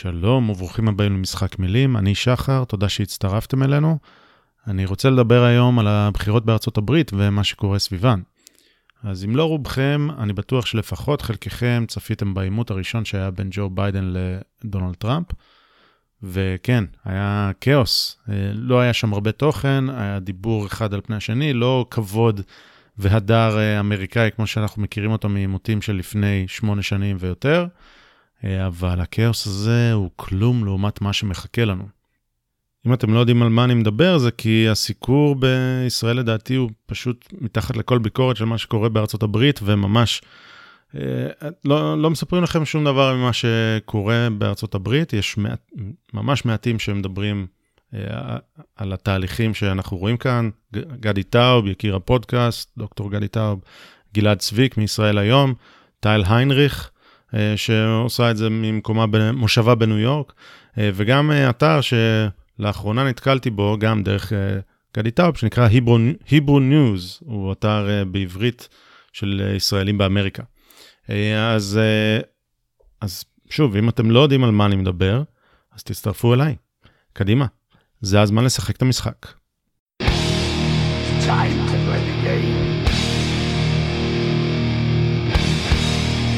שלום וברוכים הבאים למשחק מילים, אני שחר, תודה שהצטרפתם אלינו. אני רוצה לדבר היום על הבחירות בארצות הברית ומה שקורה סביבן. אז אם לא רובכם, אני בטוח שלפחות חלקכם צפיתם בעימות הראשון שהיה בין ג'ו ביידן לדונלד טראמפ. וכן, היה כאוס, אה, לא היה שם הרבה תוכן, היה דיבור אחד על פני השני, לא כבוד והדר אה, אמריקאי כמו שאנחנו מכירים אותו מעימותים של לפני שמונה שנים ויותר. אה, אבל הכאוס הזה הוא כלום לעומת מה שמחכה לנו. אם אתם לא יודעים על מה אני מדבר, זה כי הסיקור בישראל לדעתי הוא פשוט מתחת לכל ביקורת של מה שקורה בארצות הברית, וממש אה, לא, לא מספרים לכם שום דבר ממה שקורה בארצות הברית. יש מעט, ממש מעטים שמדברים אה, על התהליכים שאנחנו רואים כאן. גדי טאוב, יקיר הפודקאסט, דוקטור גדי טאוב, גלעד צביק מישראל היום, טייל היינריך. אה, שעושה את זה ממקומה במושבה בניו יורק, אה, וגם אה, אתר שלאחרונה נתקלתי בו, גם דרך גדי טאוב, שנקרא Hebrew News, הוא אתר בעברית של ישראלים באמריקה. אז, אז שוב, אם אתם לא יודעים על מה אני מדבר, אז תצטרפו אליי. קדימה, זה הזמן לשחק את המשחק. time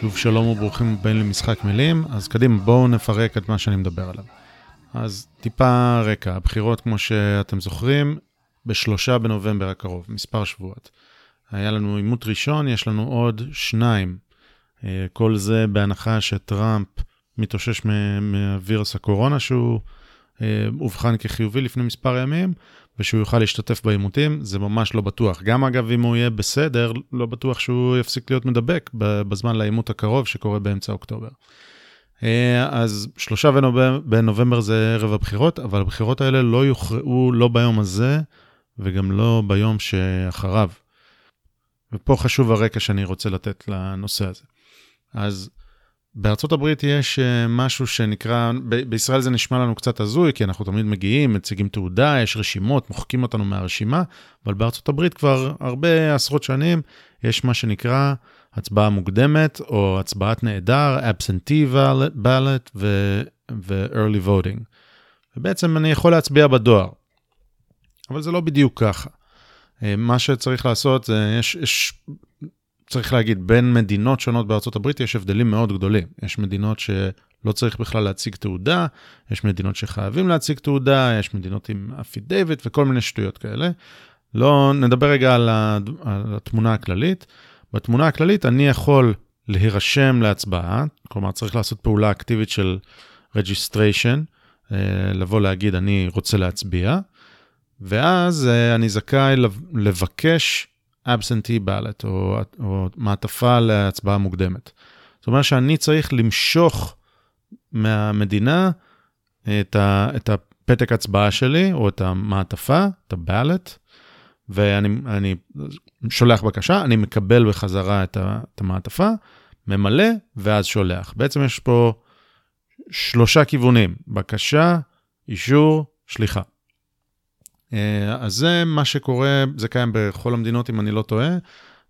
שוב שלום וברוכים הבאים למשחק מילים, אז קדימה בואו נפרק את מה שאני מדבר עליו. אז טיפה רקע, הבחירות כמו שאתם זוכרים, בשלושה בנובמבר הקרוב, מספר שבועות. היה לנו עימות ראשון, יש לנו עוד שניים. אה, כל זה בהנחה שטראמפ מתאושש מווירוס הקורונה שהוא אובחן כחיובי לפני מספר ימים, ושהוא יוכל להשתתף בעימותים, זה ממש לא בטוח. גם אגב, אם הוא יהיה בסדר, לא בטוח שהוא יפסיק להיות מדבק בזמן לעימות הקרוב שקורה באמצע אוקטובר. אה, אז שלושה בנובמבר, בנובמבר זה ערב הבחירות, אבל הבחירות האלה לא יוכרעו לא ביום הזה וגם לא ביום שאחריו. ופה חשוב הרקע שאני רוצה לתת לנושא הזה. אז בארצות הברית יש אה, משהו שנקרא, ב- בישראל זה נשמע לנו קצת הזוי, כי אנחנו תמיד מגיעים, מציגים תעודה, יש רשימות, מוחקים אותנו מהרשימה, אבל בארצות הברית כבר הרבה עשרות שנים יש מה שנקרא הצבעה מוקדמת, או הצבעת נעדר, absentee ballot ו-early voting. ובעצם אני יכול להצביע בדואר, אבל זה לא בדיוק ככה. אה, מה שצריך לעשות זה, יש, יש צריך להגיד, בין מדינות שונות בארצות הברית יש הבדלים מאוד גדולים. יש מדינות שלא צריך בכלל להציג תעודה, יש מדינות שחייבים להציג תעודה, יש מדינות עם אפידייוויט וכל מיני שטויות כאלה. לא, נדבר רגע על, התמונה הכללית. בתמונה הכללית אני יכול להירשם להצבעה, כלומר צריך לעשות פעולה אקטיבית של registration, אה, לבוא להגיד אני רוצה להצביע, ואז אה, אני זכאי לבקש absentee ballot, או, או מעטפה להצבעה מוקדמת. זאת אומרת שאני צריך למשוך מהמדינה את, ה, את הפתק הצבעה שלי, או את המעטפה, את ה-ballot, ואני שולח בקשה, אני מקבל בחזרה את, ה, את המעטפה, ממלא, ואז שולח. בעצם יש פה שלושה כיוונים, בקשה, אישור, שליחה. אה, אז זה מה שקורה, זה קיים בכל המדינות אם אני לא טועה,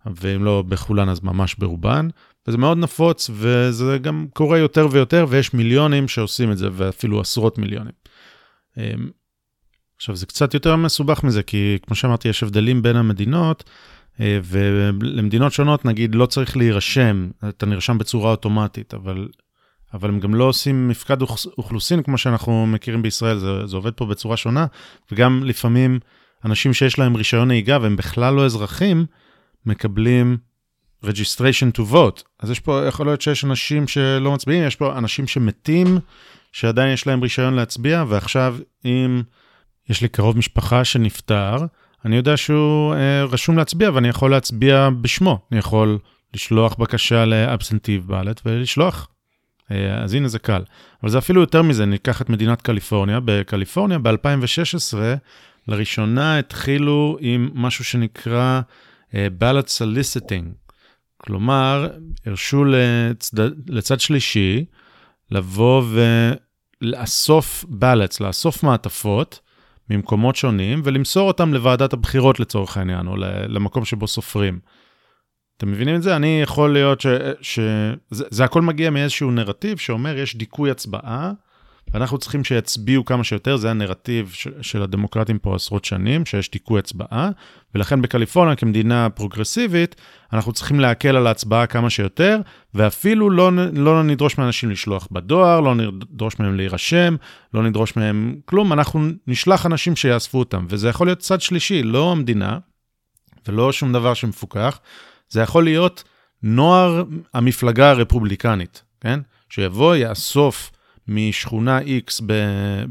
ואם לא בכולן אז ממש ברובן, וזה מאוד נפוץ וזה גם קורה יותר ויותר ויש מיליונים שעושים את זה ואפילו עשרות מיליונים. אה, עכשיו זה קצת יותר מסובך מזה כי כמו שאמרתי יש הבדלים בין המדינות אה, ולמדינות שונות נגיד לא צריך להירשם, אתה נרשם בצורה אוטומטית, אבל אבל הם גם לא עושים מפקד אוכלוסין כמו שאנחנו מכירים בישראל, זה, זה עובד פה בצורה שונה, וגם לפעמים אנשים שיש להם רישיון נהיגה והם בכלל לא אזרחים, מקבלים registration to vote. אז יש פה, יכול להיות שיש אנשים שלא מצביעים, יש פה אנשים שמתים, שעדיין יש להם רישיון להצביע, ועכשיו אם יש לי קרוב משפחה שנפטר, אני יודע שהוא אה, רשום להצביע ואני יכול להצביע בשמו. אני יכול לשלוח בקשה לאבסנטיב בלט ולשלוח אז הנה זה קל. אבל זה אפילו יותר מזה, ניקח את מדינת קליפורניה. בקליפורניה ב-2016, לראשונה התחילו עם משהו שנקרא uh, ballot soliciting. כלומר, הרשו לצד, לצד שלישי לבוא ולאסוף ballots, לאסוף מעטפות ממקומות שונים ולמסור אותם לוועדת הבחירות לצורך העניין, או למקום שבו סופרים. אתם מבינים את זה? אני יכול להיות ש... ש... זה, זה הכל מגיע מאיזשהו נרטיב שאומר יש דיכוי הצבעה, ואנחנו צריכים שיצביעו כמה שיותר, זה הנרטיב ש... של הדמוקרטים פה עשרות שנים, שיש דיכוי הצבעה, ולכן בקליפורניה כמדינה פרוגרסיבית, אנחנו צריכים להקל על ההצבעה כמה שיותר, ואפילו לא, לא נדרוש מאנשים לשלוח בדואר, לא נדרוש מהם להירשם, לא נדרוש מהם כלום, אנחנו נשלח אנשים שיאספו אותם, וזה יכול להיות צד שלישי, לא המדינה, ולא שום דבר שמפוקח. זה יכול להיות נוער המפלגה הרפובליקנית, כן? שיבוא, יאסוף משכונה X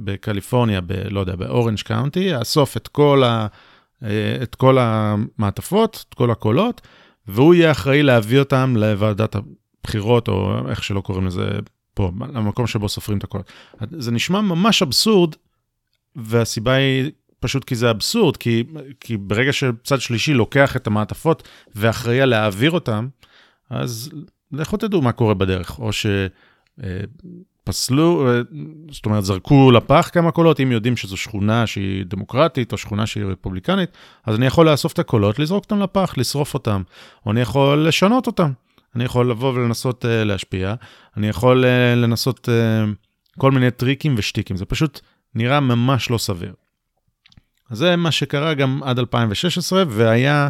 בקליפורניה, ב, לא יודע, באורנג' קאונטי, יאסוף את כל, ה, אה, את כל המעטפות, את כל הקולות, והוא יהיה אחראי להביא אותם לוועדת הבחירות, או איך שלא קוראים לזה פה, למקום שבו סופרים את הקולות. זה נשמע ממש אבסורד, והסיבה היא פשוט כי זה אבסורד, כי, כי ברגע שצד שלישי לוקח את המעטפות ואחראי להעביר אותם, אז לכו תדעו מה קורה בדרך, או שפסלו, אה, זאת אומרת, זרקו לפח כמה קולות, אם יודעים שזו שכונה שהיא דמוקרטית או שכונה שהיא רפובליקנית, אז אני יכול לאסוף את הקולות, לזרוק אותם לפח, לשרוף אותם, או אני יכול לשנות אותם. אני יכול לבוא ולנסות uh, להשפיע, אני יכול uh, לנסות uh, כל מיני טריקים ושטיקים, זה פשוט נראה ממש לא סביר. זה מה שקרה גם עד 2016, והיה,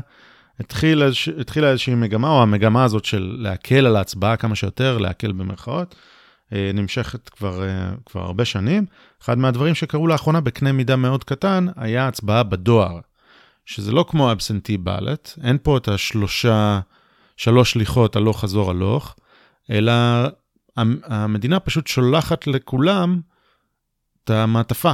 התחיל, התחילה איזושהי מגמה, או המגמה הזאת של להקל על ההצבעה כמה שיותר, להקל במרכאות, אה, נמשכת כבר, אה, כבר הרבה שנים. אחד מהדברים שקרו לאחרונה בקנה מידה מאוד קטן, היה הצבעה בדואר, שזה לא כמו אבסנטי בלט, אין פה את השלושה, שלוש שליחות הלוך חזור הלוך, אלא המדינה פשוט שולחת לכולם את המעטפה.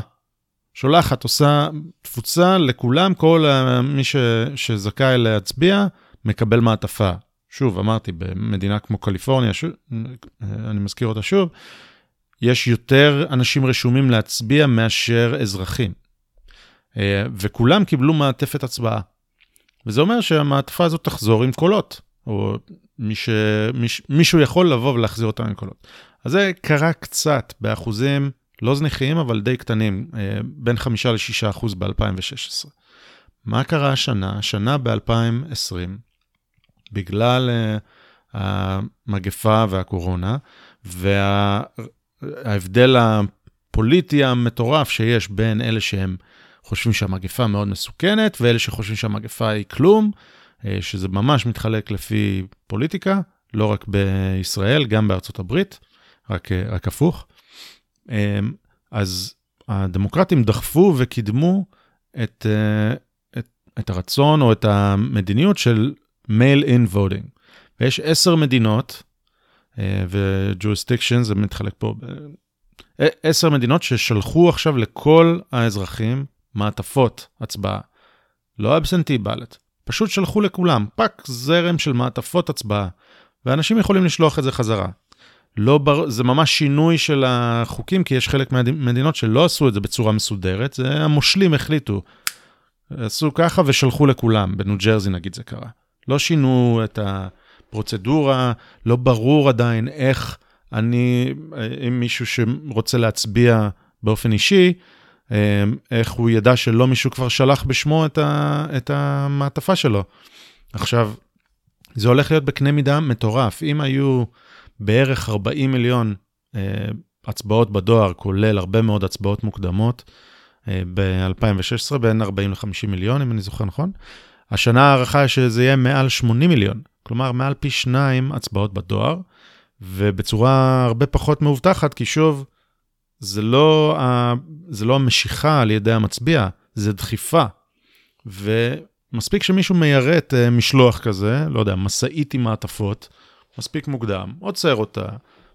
שולחת, עושה תפוצה לכולם, כל מי ש, שזכאי להצביע, מקבל מעטפה. שוב, אמרתי, במדינה כמו קליפורניה, שוב, אני מזכיר אותה שוב, יש יותר אנשים רשומים להצביע מאשר אזרחים. אה, וכולם קיבלו מעטפת הצבעה. וזה אומר שהמעטפה הזאת תחזור עם קולות, או מי ש... מיש... מישהו יכול לבוא ולהחזיר אותם עם קולות. אז זה קרה קצת, באחוזים לא זניחים, אבל די קטנים, אה, בין 5 ל-6 אחוז ב-2016. מה קרה השנה? השנה ב-2020, בגלל uh, המגפה והקורונה, וההבדל הפוליטי המטורף שיש בין אלה שהם חושבים שהמגפה מאוד מסוכנת, ואלה שחושבים שהמגפה היא כלום, uh, שזה ממש מתחלק לפי פוליטיקה, לא רק בישראל, גם בארצות הברית, רק, רק הפוך. אמ, אז הדמוקרטים דחפו וקידמו את, אה, את, את הרצון או את המדיניות של mail-in voting. ויש עשר מדינות, אה, ו-jurisdiction זה מתחלק פה, אה, עשר מדינות ששלחו עכשיו לכל האזרחים מעטפות הצבעה. לא absentee ballot, פשוט שלחו לכולם, פאקינג זרם של מעטפות הצבעה, ואנשים יכולים לשלוח את זה חזרה. לא בר... זה ממש שינוי של החוקים, כי יש חלק מהמדינות שלא עשו את זה בצורה מסודרת, זה המושלים החליטו. עשו ככה ושלחו לכולם, בניו ג'רזי נגיד זה קרה. לא שינו את הפרוצדורה, לא ברור עדיין איך אני, אם מישהו שרוצה להצביע באופן אישי, איך הוא ידע שלא מישהו כבר שלח בשמו את, ה, את המעטפה שלו. עכשיו, זה הולך להיות בקנה מידה מטורף. אם היו... בערך 40 מיליון אה, הצבעות בדואר, כולל הרבה מאוד הצבעות מוקדמות אה, ב-2016, בין 40 ל-50 מיליון, אם אני זוכר נכון. השנה הערכה היא שזה יהיה מעל 80 מיליון, כלומר מעל פי שניים הצבעות בדואר, ובצורה הרבה פחות מאובטחת, כי שוב, זה לא, ה... זה לא המשיכה על ידי המצביע, זה דחיפה. ומספיק שמישהו מיירט אה, משלוח כזה, לא יודע, משאית עם מעטפות, מספיק מוקדם, עוצר אותה,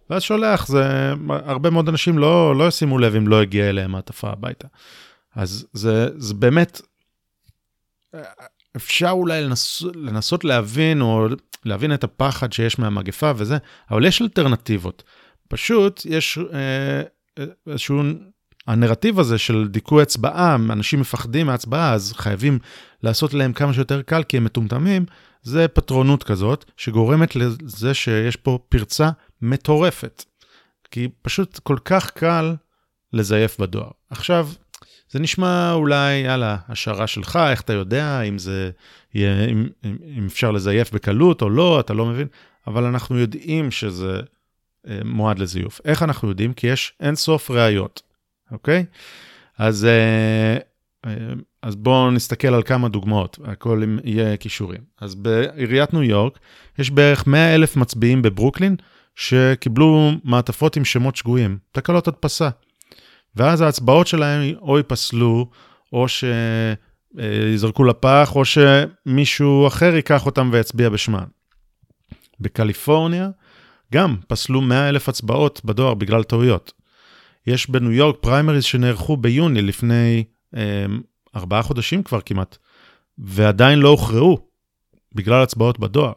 ואז שולח, זה, הרבה מאוד אנשים לא, לא ישימו לב אם לא הגיע אליהם מעטפה הביתה. אז זה, זה באמת, אפשר אולי לנס, לנסות להבין, או להבין את הפחד שיש מהמגפה וזה, אבל יש אלטרנטיבות. פשוט יש אה, איזשהו, הנרטיב הזה של דיכוי הצבעה, אנשים מפחדים מהצבעה, אז חייבים לעשות להם כמה שיותר קל כי הם מטומטמים, זה פטרונות כזאת, שגורמת לזה שיש פה פרצה מטורפת. כי פשוט כל כך קל לזייף בדואר. עכשיו, זה נשמע אולי, יאללה, השערה שלך, איך אתה יודע אם זה יהיה, אם, אם אפשר לזייף בקלות או לא, אתה לא מבין, אבל אנחנו יודעים שזה אה, מועד לזיוף. איך אנחנו יודעים? כי יש אין סוף ראיות, אוקיי? אז, אה, אז בואו נסתכל על כמה דוגמאות, הכל יהיה כישורים. אז בעיריית ניו יורק יש בערך 100 אלף מצביעים בברוקלין שקיבלו מעטפות עם שמות שגויים, תקלות הדפסה. ואז ההצבעות שלהם או ייפסלו, או שיזרקו לפח, או שמישהו אחר ייקח אותם ויצביע בשמם. בקליפורניה גם פסלו 100 אלף הצבעות בדואר בגלל טעויות. יש בניו יורק פריימריז שנערכו ביוני לפני אה, ארבעה חודשים כבר כמעט, ועדיין לא הוכרעו בגלל הצבעות בדואר.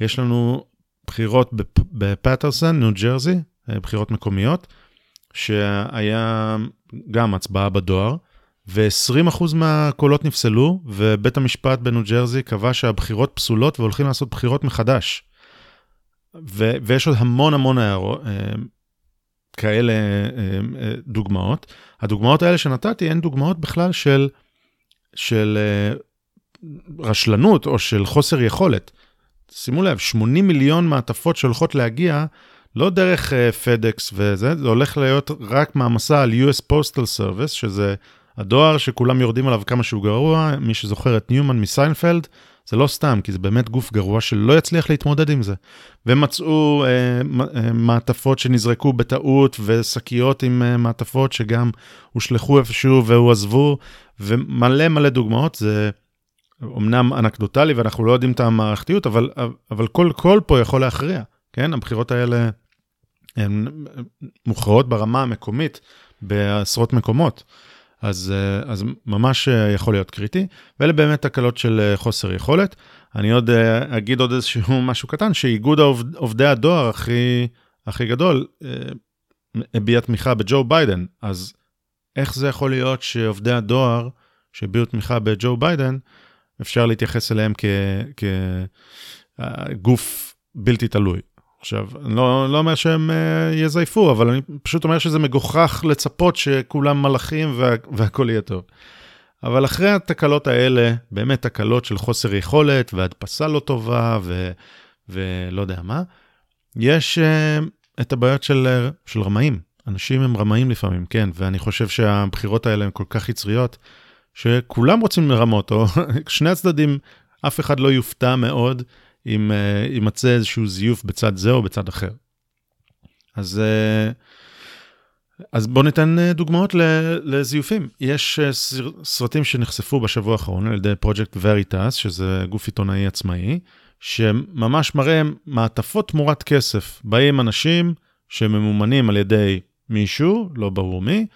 יש לנו בחירות בפטרסון, ניו ג'רזי, אה, בחירות מקומיות, שהיה גם הצבעה בדואר, ו-20% מהקולות נפסלו, ובית המשפט בניו ג'רזי קבע שהבחירות פסולות והולכים לעשות בחירות מחדש. ו- ויש עוד המון המון הערות, אה, כאלה אה, אה, דוגמאות. הדוגמאות האלה שנתתי הן דוגמאות בכלל של, של רשלנות או של חוסר יכולת. שימו לב, 80 מיליון מעטפות שהולכות להגיע לא דרך פדקס וזה, זה הולך להיות רק מעמסה על US Postal Service, שזה הדואר שכולם יורדים עליו כמה שהוא גרוע, מי שזוכר את ניומן מסיינפלד, זה לא סתם, כי זה באמת גוף גרוע שלא יצליח להתמודד עם זה. ומצאו uh, uh, מעטפות שנזרקו בטעות, ושקיות עם uh, מעטפות שגם הושלכו איפשהו והועזבו, ומלא מלא דוגמאות, זה... אמנם אנקדוטלי ואנחנו לא יודעים את המערכתיות, אבל, אבל כל קול פה יכול להכריע, כן? הבחירות האלה הן מוכרעות ברמה המקומית בעשרות מקומות. אז, אה, אז ממש אה, יכול להיות קריטי, ואלה באמת תקלות של אה, חוסר יכולת. אני עוד אגיד עוד איזשהו משהו קטן, שאיגוד העובד, עובדי הדואר הכי, הכי גדול הביע תמיכה בג'ו ביידן, אז איך זה יכול להיות שעובדי הדואר שהביעו תמיכה בג'ו ביידן, אפשר להתייחס אליהם כגוף בלתי תלוי? עכשיו, אני לא, לא אומר שהם uh, יזייפו, אבל אני פשוט אומר שזה מגוחך לצפות שכולם מלאכים וה, והכל יהיה טוב. אבל אחרי התקלות האלה, באמת תקלות של חוסר יכולת והדפסה לא טובה ו, ולא יודע מה, יש uh, את הבעיות של, של רמאים. אנשים הם רמאים לפעמים, כן, ואני חושב שהבחירות האלה הן כל כך יצריות, שכולם רוצים לרמות, או שני הצדדים, אף אחד לא יופתע מאוד אם uh, יימצא איזשהו זיוף בצד זה או בצד אחר. אז, uh, אז בואו ניתן uh, דוגמאות לזיופים. יש סרטים שנחשפו בשבוע האחרון על ידי פרויקט וריטס, שזה גוף עיתונאי עצמאי, שממש מראה מעטפות תמורת כסף. באים אנשים שממומנים על ידי מישהו, לא ברור מי,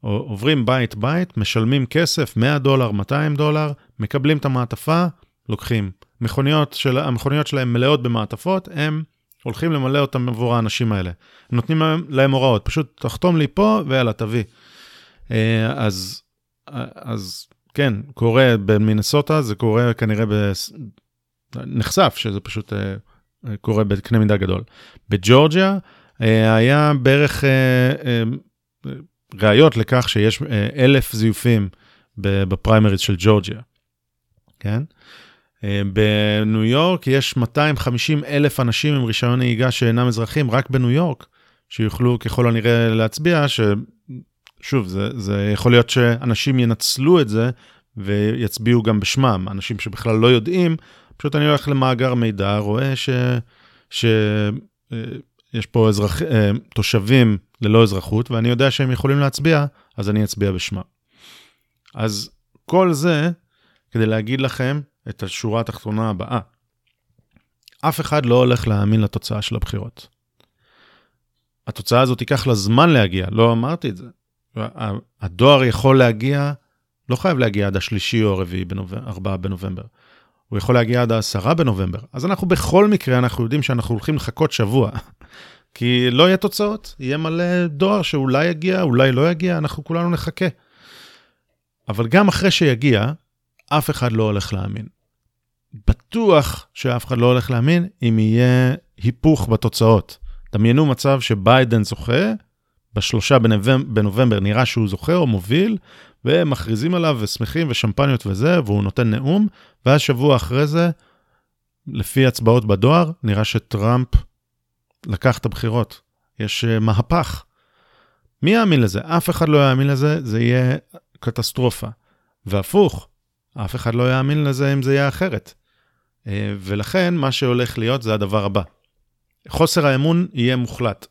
עוברים בית בית, משלמים כסף, 100 דולר, 200 דולר, מקבלים את המעטפה, לוקחים. מכוניות של, המכוניות שלהם מלאות במעטפות, הם הולכים למלא אותם עבור האנשים האלה. נותנים להם, להם הוראות, פשוט תחתום לי פה ויאללה, תביא. אה, אז, אז כן, קורה במינסוטה, זה קורה כנראה, ב... נחשף שזה פשוט אה, קורה בקנה מידה גדול. בג'ורג'יה אה, היה בערך ראיות לכך שיש אלף זיופים בפריימריז של ג'ורג'יה, כן? אה, בניו יורק יש 250 אלף אנשים עם רישיון נהיגה שאינם אזרחים, רק בניו יורק, שיוכלו ככל הנראה להצביע, ששוב, זה, זה יכול להיות שאנשים ינצלו את זה ויצביעו גם בשמם, אנשים שבכלל לא יודעים, פשוט אני הולך למאגר מידע, רואה ש... ש... אה, יש פה אזרח, אה, תושבים ללא אזרחות, ואני יודע שהם יכולים להצביע, אז אני אצביע בשמם. אז כל זה כדי להגיד לכם את השורה התחתונה הבאה. אף אחד לא הולך להאמין לתוצאה של הבחירות. התוצאה הזאת תיקח לה זמן להגיע, לא אמרתי את זה. הדואר יכול להגיע, לא חייב להגיע עד השלישי או הרביעי, ארבעה בנובמבר. הוא יכול להגיע עד העשרה בנובמבר. אז אנחנו בכל מקרה, אנחנו יודעים שאנחנו הולכים לחכות שבוע. כי לא יהיה תוצאות, יהיה מלא דואר שאולי יגיע, אולי לא יגיע, אנחנו כולנו נחכה. אבל גם אחרי שיגיע, אף אחד לא הולך להאמין. בטוח שאף אחד לא הולך להאמין אם יהיה היפוך בתוצאות. דמיינו מצב שביידן זוכה, בשלושה בנובמבר, בנובמבר נראה שהוא זוכה או מוביל, ומכריזים עליו ושמחים ושמפניות וזה, והוא נותן נאום, ואז שבוע אחרי זה, לפי הצבעות בדואר, נראה שטראמפ לקח את הבחירות. יש uh, מהפך. מי יאמין לזה? אף אחד לא יאמין לזה, זה יהיה קטסטרופה. והפוך, אף אחד לא יאמין לזה אם זה יהיה אחרת. Uh, ולכן, מה שהולך להיות זה הדבר הבא. חוסר האמון יהיה מוחלט.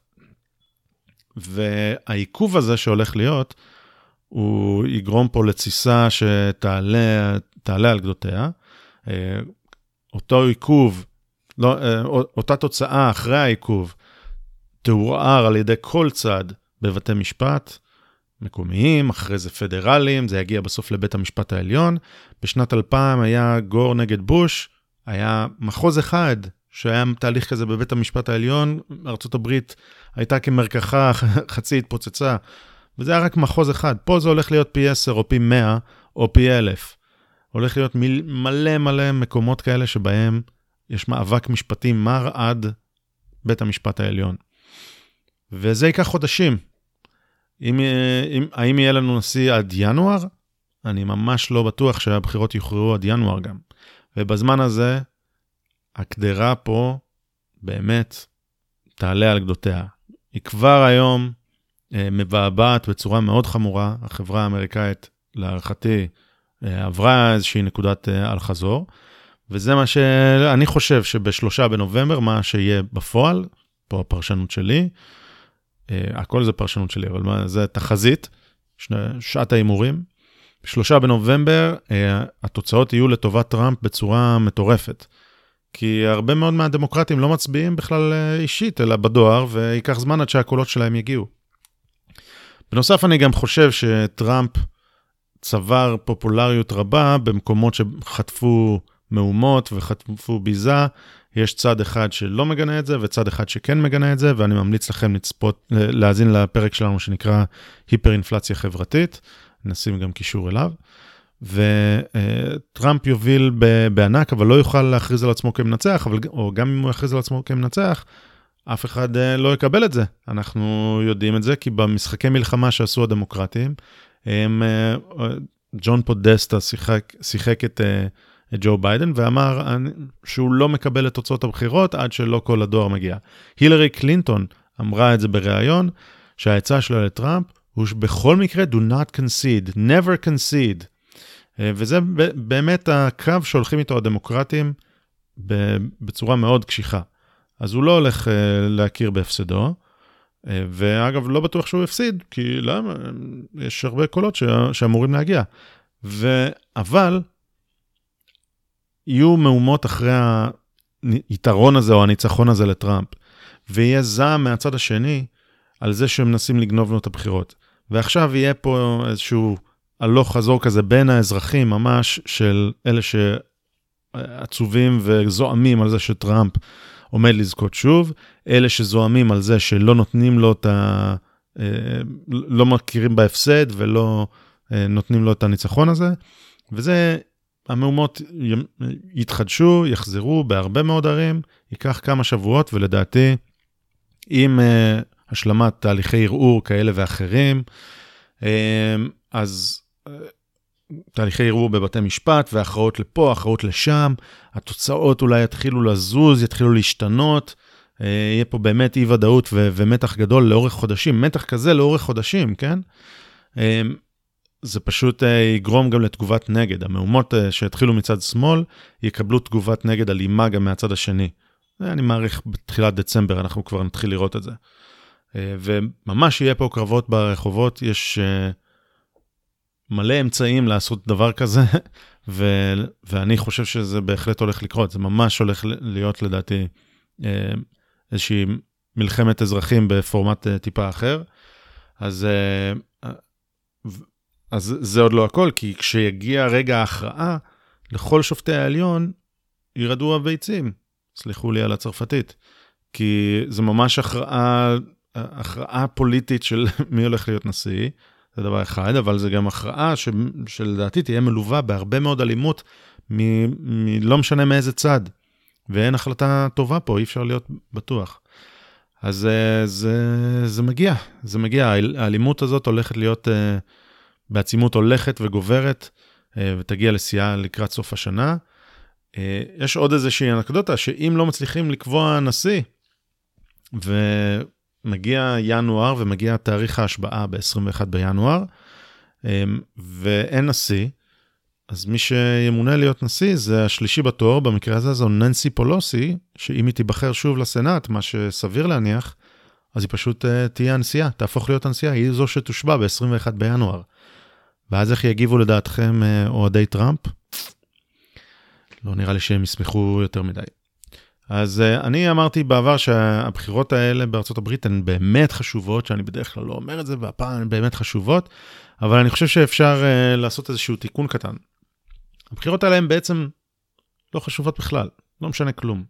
והעיכוב הזה שהולך להיות, הוא יגרום פה לתסיסה שתעלה על גדותיה. אה, אותו עיכוב, לא, אה, אותה תוצאה אחרי העיכוב, תעורער על ידי כל צד בבתי משפט מקומיים, אחרי זה פדרליים, זה יגיע בסוף לבית המשפט העליון. בשנת 2000 היה גור נגד בוש, היה מחוז אחד שהיה תהליך כזה בבית המשפט העליון, ארה"ב הייתה כמרקחה, חצי התפוצצה, וזה היה רק מחוז אחד. פה זה הולך להיות פי 10 או פי 100 או פי 1,000. הולך להיות מלא מלא מקומות כאלה שבהם יש מאבק משפטי מר עד בית המשפט העליון. וזה ייקח חודשים. אם, אם, האם יהיה לנו נשיא עד ינואר? אני ממש לא בטוח שהבחירות יוכרעו עד ינואר גם. ובזמן הזה, הקדרה פה באמת תעלה על גדותיה. היא כבר היום אה, מבעבעת בצורה מאוד חמורה. החברה האמריקאית, להערכתי, אה, עברה איזושהי נקודת אה, אל-חזור, וזה מה שאני חושב שבשלושה בנובמבר, מה שיהיה בפועל, פה הפרשנות שלי, הכל זה פרשנות שלי, אבל מה, זה תחזית, שעת ההימורים. בשלושה בנובמבר התוצאות יהיו לטובת טראמפ בצורה מטורפת. כי הרבה מאוד מהדמוקרטים לא מצביעים בכלל אישית, אלא בדואר, וייקח זמן עד שהקולות שלהם יגיעו. בנוסף, אני גם חושב שטראמפ צבר פופולריות רבה במקומות שחטפו מהומות וחטפו ביזה. יש צד אחד שלא מגנה את זה וצד אחד שכן מגנה את זה, ואני ממליץ לכם לצפות, להאזין לפרק שלנו שנקרא היפר-אינפלציה חברתית, נשים גם קישור אליו. וטראמפ יוביל בענק, אבל לא יוכל להכריז על עצמו כמנצח, אבל, או גם אם הוא יכריז על עצמו כמנצח, אף אחד אה, לא יקבל את זה. אנחנו יודעים את זה, כי במשחקי מלחמה שעשו הדמוקרטים, הם, אה, ג'ון פודסטה שיחק, שיחק את, אה, את ג'ו ביידן ואמר שהוא לא מקבל את תוצאות הבחירות עד שלא כל הדואר מגיע. הילרי קלינטון אמרה את זה בריאיון, שהעצה שלה לטראמפ הוא שבכל מקרה do not concede, never concede. וזה באמת הקו שהולכים איתו הדמוקרטים בצורה מאוד קשיחה. אז הוא לא הולך uh, להכיר בהפסדו. Uh, ואגב, לא בטוח שהוא הפסיד, כי למה? יש הרבה קולות. שאמורים להגיע. ו... אבל יהיו מהומות אחרי היתרון הזה או הניצחון הזה לטראמפ, ויהיה זעם מהצד השני על זה שהם מנסים לגנוב לו את הבחירות. ועכשיו יהיה פה איזשהו הלוך חזור כזה בין האזרחים ממש, של אלה שעצובים וזועמים על זה שטראמפ עומד לזכות שוב. אלה שזועמים על זה שלא נותנים לו את ה... אה, לא מכירים בהפסד ולא אה, נותנים לו את הניצחון הזה. וזה, המהומות יתחדשו, יחזרו בהרבה מאוד ערים, ייקח כמה שבועות, ולדעתי, עם אה, השלמת תהליכי ערעור כאלה ואחרים, אז תהליכי ערעור בבתי משפט והכרעות לפה, הכרעות לשם, התוצאות אולי יתחילו לזוז, יתחילו להשתנות, אה, יהיה פה באמת אי ודאות ו- ומתח גדול לאורך חודשים, מתח כזה לאורך חודשים, כן? אה, זה פשוט אה, יגרום גם לתגובת נגד. המהומות שהתחילו מצד שמאל יקבלו תגובת נגד אלימה גם מהצד השני. אני מעריך בתחילת דצמבר אנחנו כבר נתחיל לראות את זה. וממש יהיה פה קרבות ברחובות, יש מלא אמצעים לעשות דבר כזה, ו, ואני חושב שזה בהחלט הולך לקרות, זה ממש הולך להיות לדעתי אה, איזושהי מלחמת אזרחים בפורמט אה, טיפה אחר. אז, אה, אז זה עוד לא הכל, כי כשיגיע רגע ההכרעה, לכל שופטי העליון ירדו הביצים, סלחו לי על הצרפתית. כי זה ממש הכרעה, הכרעה פוליטית של מי הולך להיות נשיא, זה דבר אחד, אבל זה גם הכרעה ש, שלדעתי תהיה מלווה בהרבה מאוד אלימות, מ, מ, לא משנה מאיזה צד. ואין החלטה טובה פה, אי אפשר להיות בטוח. אז אה, זה, זה מגיע, זה מגיע. האלימות הזאת הולכת להיות אה, בעצימות הולכת וגוברת, אה, ותגיע לשיאה לקראת סוף השנה. יש עוד איזושהי אנקדוטה, שאם לא מצליחים לקבוע נשיא, ומגיע ינואר ומגיע תאריך ההשבעה ב-21 בינואר, ואין נשיא, אז מי שימונה להיות נשיא זה השלישי בתור, במקרה הזה זו ננסי פולוסי, שאם היא תיבחר שוב לסנאט, מה שסביר להניח, אז היא פשוט תהיה הנשיאה, תהפוך להיות הנשיאה, היא זו שתושבע ב-21 בינואר. ואז איך יגיבו לדעתכם uh, אוהדי טראמפ? לא נראה לי שהם ישמחו יותר מדי. אז uh, אני אמרתי בעבר שהבחירות האלה בארצות הברית הן באמת חשובות, שאני בדרך כלל לא אומר את זה, והפעם הן באמת חשובות, אבל אני חושב שאפשר uh, לעשות איזשהו תיקון קטן. הבחירות האלה הן בעצם לא חשובות בכלל, לא משנה כלום.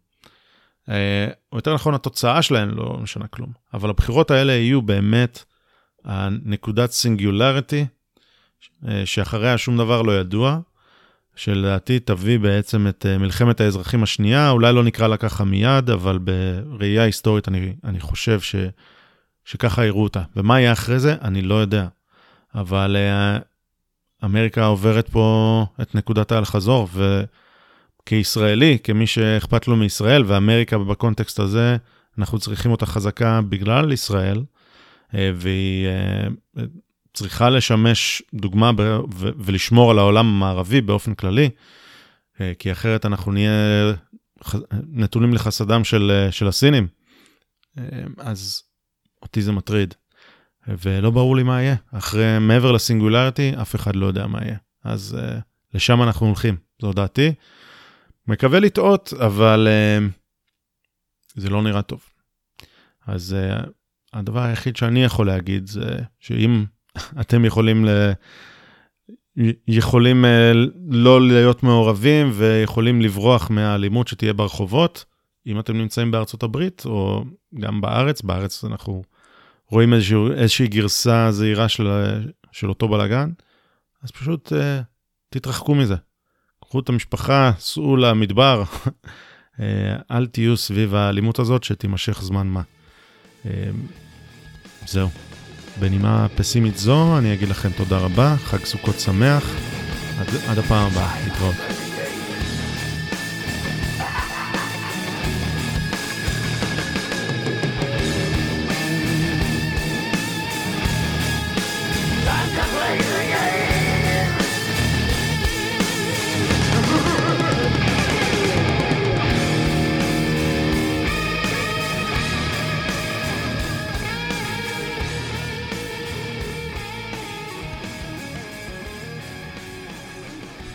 אה, או יותר נכון, התוצאה שלהן לא משנה כלום. אבל הבחירות האלה יהיו באמת הנקודת סינגולריטי, אה, שאחריה שום דבר לא ידוע, שלדעתי תביא בעצם את אה, מלחמת האזרחים השנייה, אולי לא נקרא לה ככה מיד, אבל בראייה היסטורית אני, אני חושב ש, שככה יראו אותה. ומה יהיה אחרי זה, אני לא יודע. אבל אמריקה עוברת פה את נקודת האל-חזור, וכישראלי, כמי שאכפת לו מישראל, ואמריקה בקונטקסט הזה, אנחנו צריכים אותה חזקה בגלל ישראל, אה, והיא אה, צריכה לשמש דוגמה ולשמור על העולם המערבי באופן כללי, אה, כי אחרת אנחנו נהיה נתונים לחסדם של, של הסינים. אז אותי זה מטריד. ולא ברור לי מה יהיה. אחרי, מעבר לסינגולריטי, אף אחד לא יודע מה יהיה. אז לשם אנחנו הולכים, זו דעתי. מקווה לטעות, אבל זה לא נראה טוב. אז הדבר היחיד שאני יכול להגיד זה שאם אתם יכולים ל... יכולים uh, לא להיות מעורבים ויכולים לברוח מהאלימות שתהיה ברחובות, אם אתם נמצאים בארצות הברית או גם בארץ, בארץ אנחנו רואים איזשהו, איזושהי גרסה זהירה של, של אותו בלאגן, אז פשוט uh, תתרחקו מזה. קחו את המשפחה, סעו למדבר, uh, אל תהיו סביב האלימות הזאת שתימשך זמן מה. Uh, זהו. בנימה פסימית זו, אני אגיד לכם תודה רבה, חג סוכות שמח, עד, עד הפעם הבאה, להתראות.